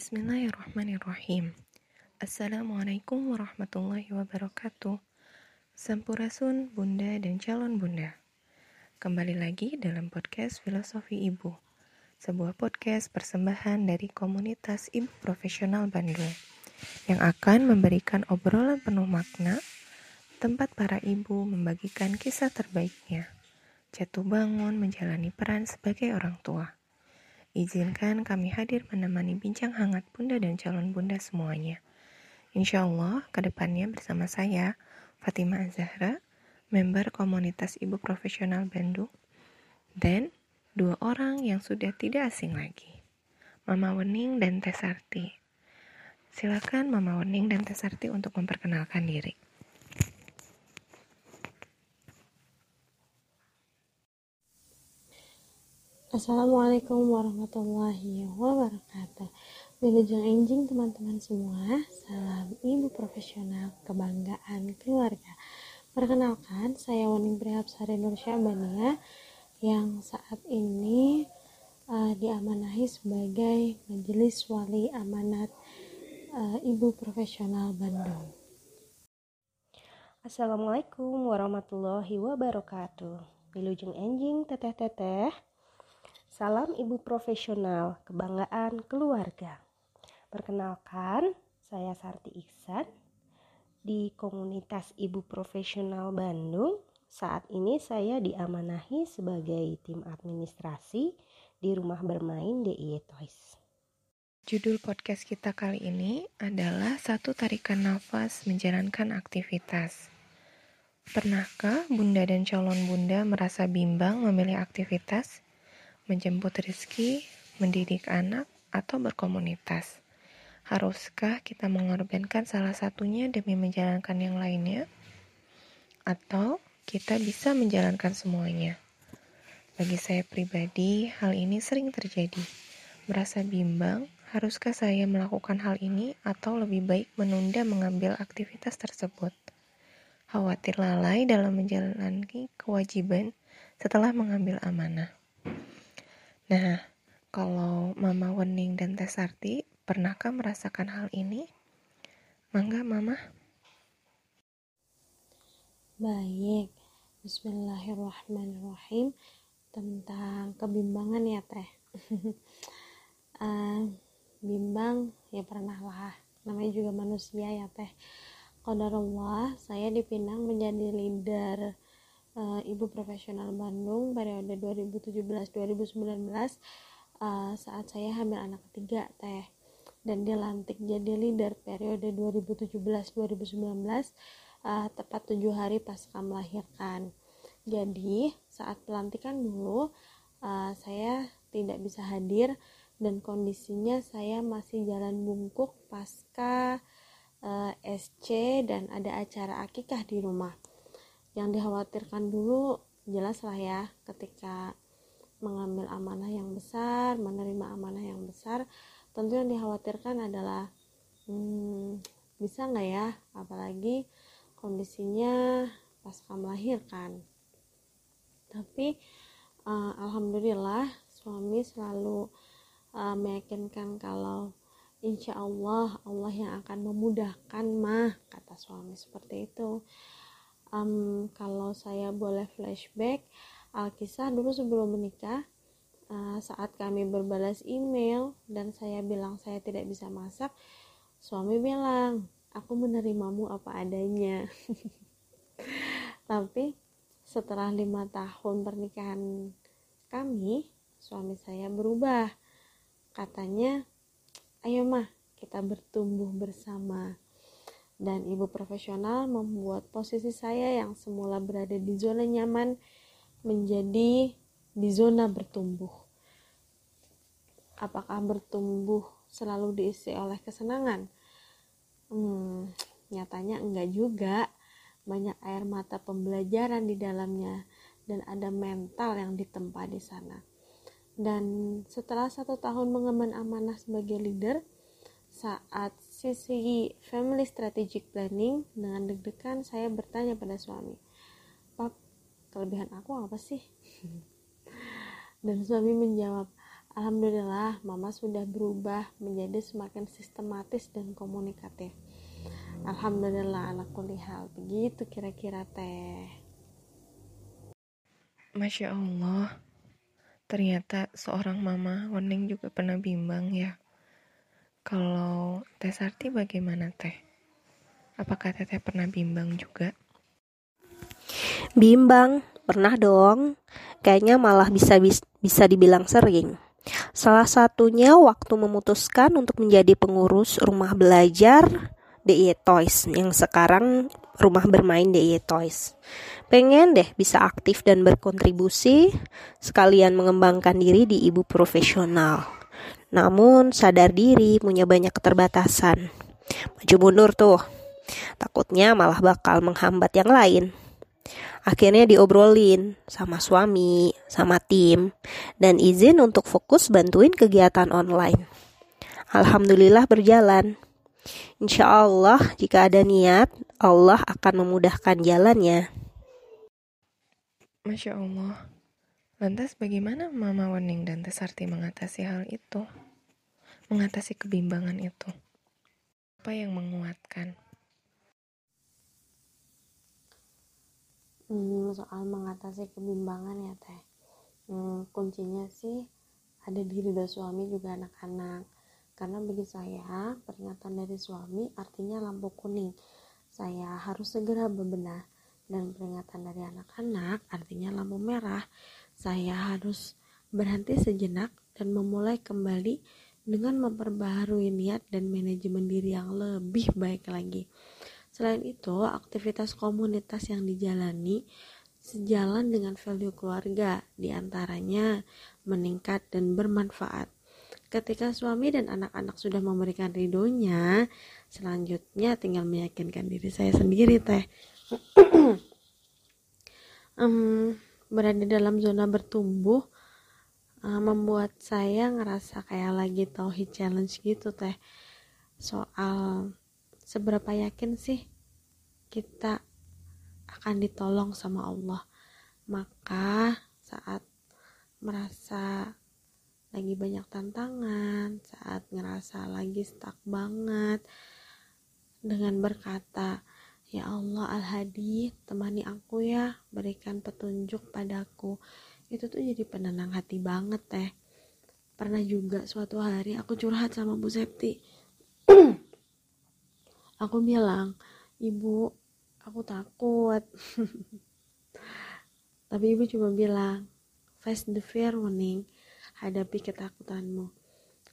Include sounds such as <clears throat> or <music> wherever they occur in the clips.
Bismillahirrahmanirrahim. Assalamualaikum warahmatullahi wabarakatuh. Sampurasun, Bunda dan calon Bunda. Kembali lagi dalam podcast Filosofi Ibu. Sebuah podcast persembahan dari komunitas Ibu Profesional Bandung yang akan memberikan obrolan penuh makna tempat para ibu membagikan kisah terbaiknya. Jatuh bangun menjalani peran sebagai orang tua Izinkan kami hadir menemani bincang hangat bunda dan calon bunda semuanya. Insya Allah, ke depannya bersama saya, Fatima Zahra, member komunitas Ibu Profesional Bandung, dan dua orang yang sudah tidak asing lagi, Mama Wening dan Tesarti. Silakan Mama Wening dan Tesarti untuk memperkenalkan diri. Assalamualaikum warahmatullahi wabarakatuh. Wilujeng enjing teman-teman semua. Salam ibu profesional kebanggaan keluarga. Perkenalkan saya Waning Prihapsari Nur Syabania Yang saat ini uh, diamanahi sebagai Majelis Wali Amanat uh, Ibu Profesional Bandung. Assalamualaikum warahmatullahi wabarakatuh. Wilujeng enjing teteh-teteh Salam ibu profesional, kebanggaan keluarga. Perkenalkan, saya Sarti Iksan di komunitas ibu profesional Bandung. Saat ini saya diamanahi sebagai tim administrasi di rumah bermain DIY Toys. Judul podcast kita kali ini adalah satu tarikan nafas menjalankan aktivitas. Pernahkah bunda dan calon bunda merasa bimbang memilih aktivitas? Menjemput rezeki, mendidik anak, atau berkomunitas. Haruskah kita mengorbankan salah satunya demi menjalankan yang lainnya? Atau kita bisa menjalankan semuanya? Bagi saya pribadi, hal ini sering terjadi. Merasa bimbang, haruskah saya melakukan hal ini atau lebih baik menunda mengambil aktivitas tersebut? Khawatir lalai dalam menjalani kewajiban setelah mengambil amanah. Nah, kalau Mama Wening dan Teh Sarti, pernahkah merasakan hal ini? Mangga, Mama. Baik, Bismillahirrahmanirrahim tentang kebimbangan ya Teh. uh, <laughs> bimbang ya pernah lah, namanya juga manusia ya Teh. Qadarullah, saya dipinang menjadi leader uh, Ibu Profesional Bandung periode 2017-2019 uh, saat saya hamil anak ketiga teh dan dilantik jadi leader periode 2017-2019 uh, tepat tujuh hari pasca melahirkan. Jadi saat pelantikan dulu uh, saya tidak bisa hadir dan kondisinya saya masih jalan bungkuk pasca uh, SC dan ada acara akikah di rumah yang dikhawatirkan dulu jelas lah ya ketika mengambil amanah yang besar menerima amanah yang besar tentu yang dikhawatirkan adalah hmm, bisa nggak ya? Apalagi kondisinya pasca melahirkan tapi uh, alhamdulillah suami selalu uh, meyakinkan kalau insya Allah Allah yang akan memudahkan mah kata suami seperti itu um, kalau saya boleh flashback Alkisah dulu sebelum menikah uh, saat kami berbalas email dan saya bilang saya tidak bisa masak suami bilang aku menerimamu apa adanya. <laughs> Tapi setelah lima tahun pernikahan kami suami saya berubah. Katanya ayo mah kita bertumbuh bersama dan ibu profesional membuat posisi saya yang semula berada di zona nyaman menjadi di zona bertumbuh. Apakah bertumbuh selalu diisi oleh kesenangan? Hmm, nyatanya enggak juga. Banyak air mata pembelajaran di dalamnya dan ada mental yang ditempa di sana. Dan setelah satu tahun mengemban amanah sebagai leader, saat sisi family strategic planning dengan deg-degan saya bertanya pada suami pap kelebihan aku apa sih <laughs> dan suami menjawab Alhamdulillah, mama sudah berubah menjadi semakin sistematis dan komunikatif. Alhamdulillah, anak kuliah begitu kira-kira teh. Masya Allah, ternyata seorang mama Wening juga pernah bimbang ya. Kalau Teh Sarti bagaimana Teh? Apakah Teteh pernah bimbang juga? Bimbang, pernah dong. Kayaknya malah bisa bisa dibilang sering. Salah satunya waktu memutuskan untuk menjadi pengurus rumah belajar DIY Toys yang sekarang rumah bermain DIY Toys. Pengen deh bisa aktif dan berkontribusi, sekalian mengembangkan diri di ibu profesional. Namun sadar diri punya banyak keterbatasan. Maju mundur tuh. Takutnya malah bakal menghambat yang lain. Akhirnya diobrolin sama suami, sama tim, dan izin untuk fokus bantuin kegiatan online. Alhamdulillah berjalan. Insya Allah, jika ada niat, Allah akan memudahkan jalannya. Masya Allah. Lantas bagaimana Mama Wening dan Tesarti mengatasi hal itu? Mengatasi kebimbangan itu? Apa yang menguatkan? Hmm, soal mengatasi kebimbangan ya teh. Hmm, kuncinya sih ada di ridho suami juga anak-anak. Karena bagi saya, peringatan dari suami artinya lampu kuning. Saya harus segera bebenah dan peringatan dari anak-anak artinya lampu merah. Saya harus berhenti sejenak dan memulai kembali dengan memperbaharui niat dan manajemen diri yang lebih baik lagi. Selain itu, aktivitas komunitas yang dijalani sejalan dengan value keluarga, di antaranya meningkat dan bermanfaat. Ketika suami dan anak-anak sudah memberikan ridhonya, selanjutnya tinggal meyakinkan diri saya sendiri teh <clears throat> um, berada dalam zona bertumbuh uh, membuat saya ngerasa kayak lagi tauhid challenge gitu teh. Soal seberapa yakin sih kita akan ditolong sama Allah? Maka saat merasa lagi banyak tantangan, saat ngerasa lagi stuck banget, dengan berkata, Ya Allah Al-Hadi, temani aku ya, berikan petunjuk padaku. Itu tuh jadi penenang hati banget teh. Pernah juga suatu hari aku curhat sama Bu Septi. <clears throat> aku bilang, Ibu, aku takut. <laughs> Tapi ibu cuma bilang, face the fear warning, hadapi ketakutanmu.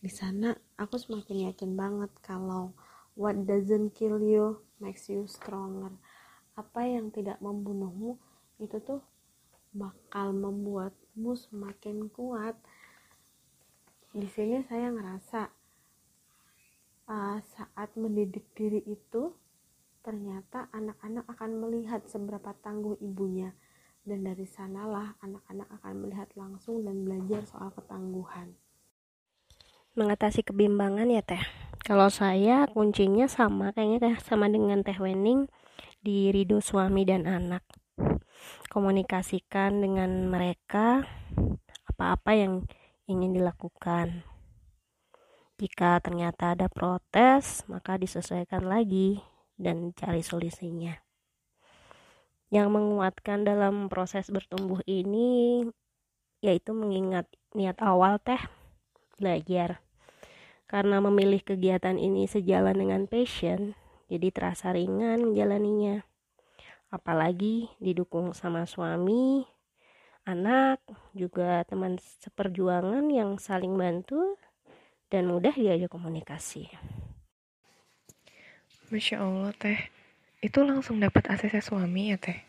Di sana aku semakin yakin banget kalau what doesn't kill you makes you stronger. Apa yang tidak membunuhmu itu tuh bakal membuatmu semakin kuat. Di sini saya ngerasa uh, saat mendidik diri itu ternyata anak-anak akan melihat seberapa tangguh ibunya. Dan dari sanalah anak-anak akan melihat langsung dan belajar soal ketangguhan. Mengatasi kebimbangan ya teh kalau saya kuncinya sama kayaknya teh sama dengan teh Wening di ridho suami dan anak. Komunikasikan dengan mereka apa-apa yang ingin dilakukan. Jika ternyata ada protes maka disesuaikan lagi dan cari solusinya. Yang menguatkan dalam proses bertumbuh ini yaitu mengingat niat awal teh belajar karena memilih kegiatan ini sejalan dengan passion, jadi terasa ringan menjalaninya. Apalagi didukung sama suami, anak, juga teman seperjuangan yang saling bantu dan mudah diajak komunikasi. Masya Allah teh, itu langsung dapat ACC suami ya teh?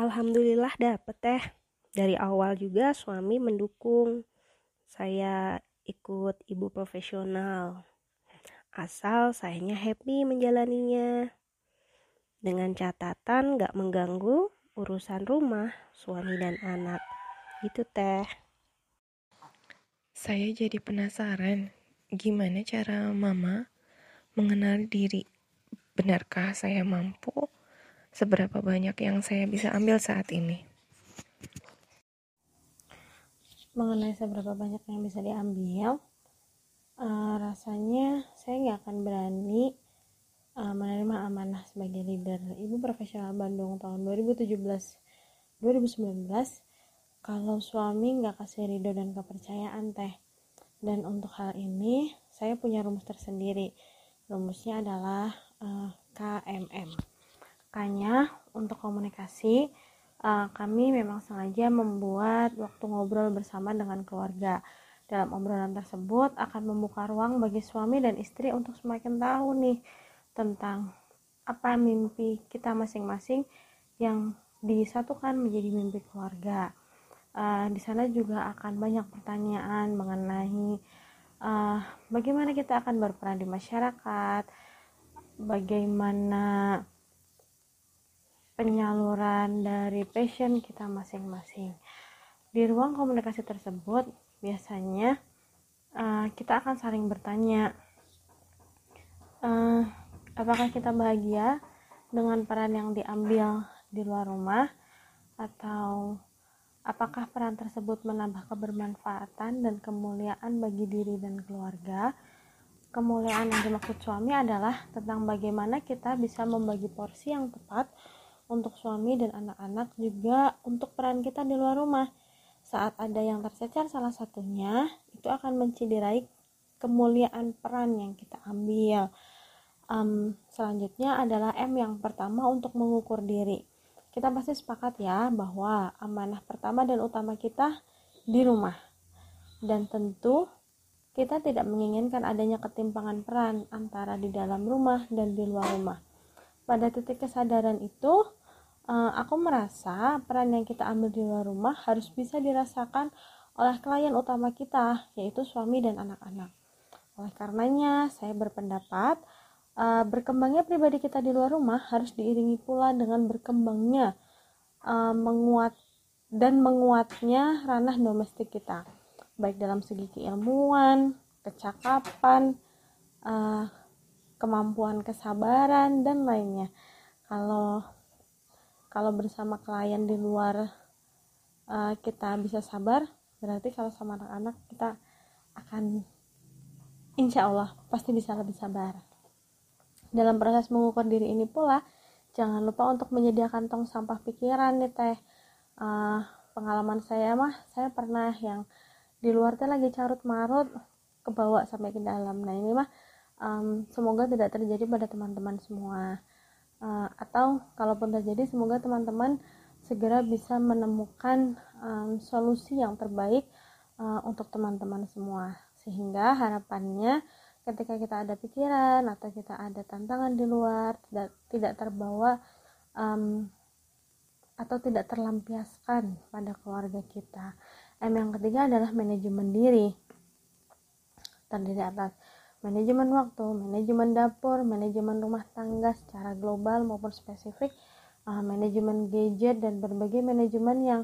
Alhamdulillah dapet teh. Dari awal juga suami mendukung saya ikut ibu profesional. Asal sayanya happy menjalaninya. Dengan catatan gak mengganggu urusan rumah, suami dan anak. Gitu teh. Saya jadi penasaran, gimana cara mama mengenal diri. Benarkah saya mampu? Seberapa banyak yang saya bisa ambil saat ini? Mengenai seberapa banyak yang bisa diambil uh, rasanya saya nggak akan berani uh, menerima amanah sebagai leader ibu profesional Bandung tahun 2017 2019 kalau suami nggak kasih ridho dan kepercayaan teh. Dan untuk hal ini saya punya rumus tersendiri. Rumusnya adalah uh, KMM K nya untuk komunikasi uh, kami memang sengaja membuat waktu ngobrol bersama dengan keluarga dalam obrolan tersebut akan membuka ruang bagi suami dan istri untuk semakin tahu nih tentang apa mimpi kita masing-masing yang disatukan menjadi mimpi keluarga. Uh, di sana juga akan banyak pertanyaan mengenai uh, bagaimana kita akan berperan di masyarakat, bagaimana penyaluran dari passion kita masing-masing. Di ruang komunikasi tersebut, biasanya uh, kita akan saling bertanya uh, apakah kita bahagia dengan peran yang diambil di luar rumah atau apakah peran tersebut menambah kebermanfaatan dan kemuliaan bagi diri dan keluarga kemuliaan yang dimaksud suami adalah tentang bagaimana kita bisa membagi porsi yang tepat untuk suami dan anak-anak juga untuk peran kita di luar rumah. Saat ada yang tercecer salah satunya itu akan menciderai kemuliaan peran yang kita ambil. Um, selanjutnya adalah M yang pertama untuk mengukur diri. Kita pasti sepakat ya bahwa amanah pertama dan utama kita di rumah. Dan tentu kita tidak menginginkan adanya ketimpangan peran antara di dalam rumah dan di luar rumah. Pada titik kesadaran itu uh, aku merasa peran yang kita ambil di luar rumah harus bisa dirasakan oleh klien utama kita, yaitu suami dan anak-anak. Oleh karenanya, saya berpendapat uh, berkembangnya pribadi kita di luar rumah harus diiringi pula dengan berkembangnya uh, menguat dan menguatnya ranah domestik kita, baik dalam segi keilmuan, kecakapan, uh, kemampuan kesabaran dan lainnya. Kalau kalau bersama klien di luar uh, kita bisa sabar berarti kalau sama anak-anak kita akan insya Allah pasti bisa lebih sabar. Dalam proses mengukur diri ini pula jangan lupa untuk menyediakan tong sampah pikiran nih teh. Uh, pengalaman saya mah saya pernah yang di luar teh lagi carut marut kebawa sampai ke dalam. Nah ini mah um, semoga tidak terjadi pada teman-teman semua uh, atau kalaupun terjadi semoga teman-teman segera bisa menemukan um, solusi yang terbaik uh, untuk teman-teman semua. Sehingga harapannya ketika kita ada pikiran atau kita ada tantangan di luar tidak tidak terbawa um, atau tidak terlampiaskan pada keluarga kita. M yang ketiga adalah manajemen diri. Terdiri atas manajemen waktu, manajemen dapur, manajemen rumah tangga secara global maupun spesifik, uh, manajemen gadget dan berbagai manajemen yang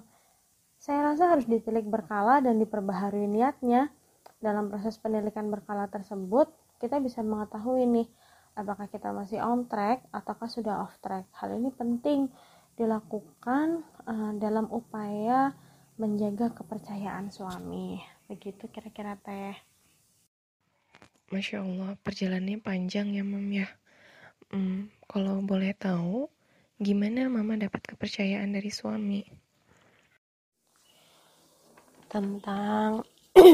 saya rasa harus ditilik berkala dan diperbaharui niatnya. Dalam proses pendidikan berkala tersebut, kita bisa mengetahui nih apakah kita masih on track ataukah sudah off track. Hal ini penting dilakukan uh, dalam upaya menjaga kepercayaan suami. Begitu kira-kira teh. Masya Allah, perjalanannya panjang ya, Mam ya. Hmm, kalau boleh tahu, gimana Mama dapat kepercayaan dari suami? Tentang <clears throat>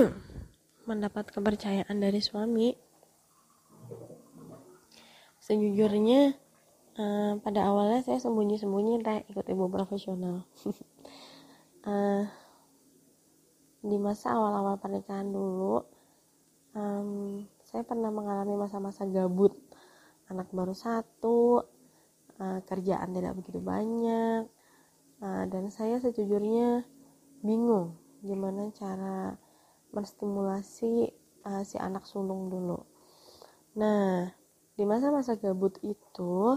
mendapat kepercayaan dari suami, sejujurnya uh, pada awalnya saya sembunyi-sembunyi teh ikut ibu profesional. uh, <laughs> di masa awal-awal pernikahan dulu, um, saya pernah mengalami masa-masa gabut. Anak baru satu uh, kerjaan tidak begitu banyak uh, dan saya sejujurnya bingung gimana cara menstimulasi uh, si anak sulung dulu. Nah di masa-masa gabut itu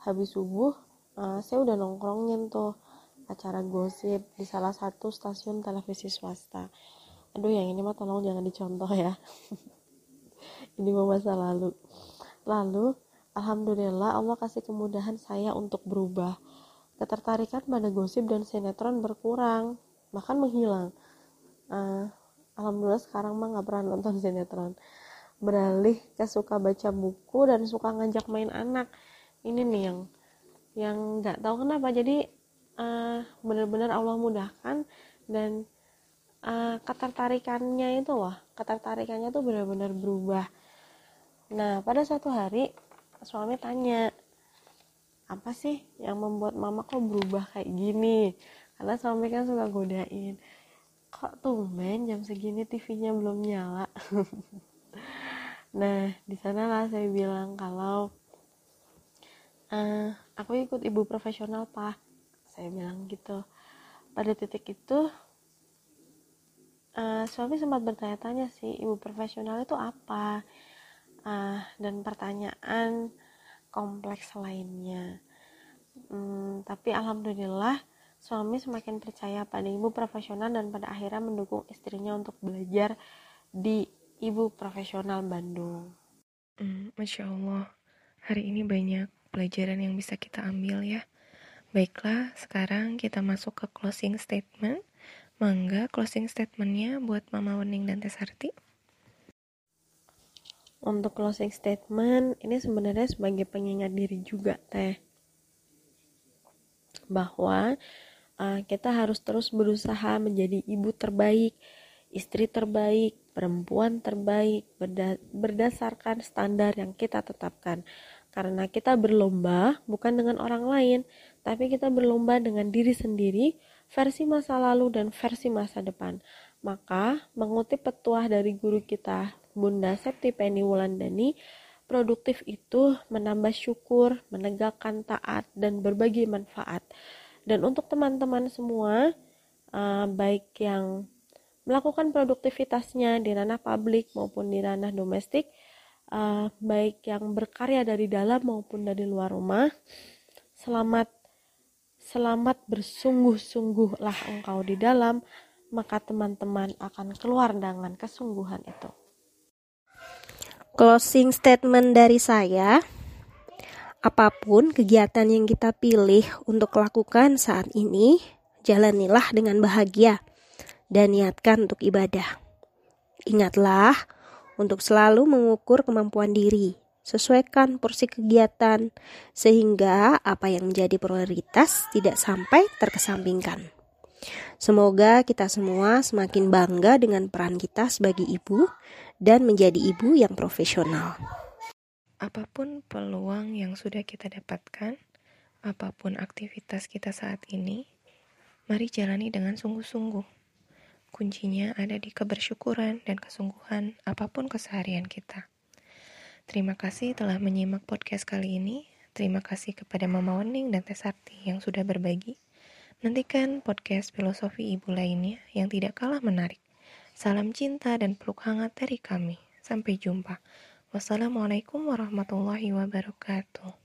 habis subuh uh, saya udah nongkrongin tuh acara gosip di salah satu stasiun televisi swasta. Aduh yang ini mah tolong jangan dicontoh ya <laughs> ini mau masa lalu. Lalu alhamdulillah Allah kasih kemudahan saya untuk berubah. Ketertarikan pada gosip dan sinetron berkurang bahkan menghilang. Uh, alhamdulillah sekarang mah nggak pernah nonton sinetron. Beralih ke suka baca buku dan suka ngajak main anak. Ini nih yang yang nggak tahu kenapa. Jadi uh, benar-benar Allah mudahkan dan uh, ketertarikannya itu loh ketertarikannya tuh benar-benar berubah nah pada suatu hari suami tanya apa sih yang membuat mama kok berubah kayak gini? Karena suami kan suka godain kok tumben jam segini TV-nya belum nyala? <laughs> Nah di sanalah saya bilang kalau uh, aku ikut ibu profesional pak. Saya bilang gitu. Pada titik itu uh, suami sempat bertanya-tanya sih ibu profesional itu apa dan pertanyaan kompleks lainnya hmm, tapi alhamdulillah suami semakin percaya pada ibu profesional dan pada akhirnya mendukung istrinya untuk belajar di ibu profesional Bandung. Hmm, Masya Allah, hari ini banyak pelajaran yang bisa kita ambil ya. Baiklah, sekarang kita masuk ke closing statement. Mangga closing statementnya buat Mama Wening dan Tesarti. Untuk closing statement, ini sebenarnya sebagai pengingat diri juga, Teh. Bahwa uh, kita harus terus berusaha menjadi ibu terbaik, istri terbaik, perempuan terbaik berda berdasarkan standar yang kita tetapkan. Karena kita berlomba bukan dengan orang lain, tapi kita berlomba dengan diri sendiri, versi masa lalu dan versi masa depan. Maka, mengutip petuah dari guru kita, Bunda Septi Penny Wulandani, produktif itu menambah syukur, menegakkan taat, dan berbagi manfaat. Dan untuk teman-teman semua, uh, baik yang melakukan produktivitasnya di ranah publik maupun di ranah domestik, uh, baik yang berkarya dari dalam maupun dari luar rumah. Selamat selamat bersungguh-sungguhlah engkau di dalam, maka teman-teman akan keluar dengan kesungguhan itu. Closing statement dari saya, apa pun kegiatan yang kita pilih untuk lakukan saat ini, jalanilah dengan bahagia dan niatkan untuk ibadah. Ingatlah untuk selalu mengukur kemampuan diri, sesuaikan porsi kegiatan sehingga apa yang menjadi prioritas tidak sampai terkesampingkan. Semoga kita semua semakin bangga dengan peran kita sebagai ibu dan menjadi ibu yang profesional. Apa pun peluang yang sudah kita dapatkan, apa pun aktivitas kita saat ini, mari jalani dengan sungguh-sungguh Kuncinya ada di kebersyukuran dan kesungguhan apa pun keseharian kita. Terima kasih telah menyimak podcast kali ini. Terima kasih kepada Mama Wening dan Tesarti yang sudah berbagi. Nantikan podcast filosofi ibu lainnya yang tidak kalah menarik. Salam cinta dan peluk hangat dari kami. Sampai jumpa. Wassalamualaikum warahmatullahi wabarakatuh.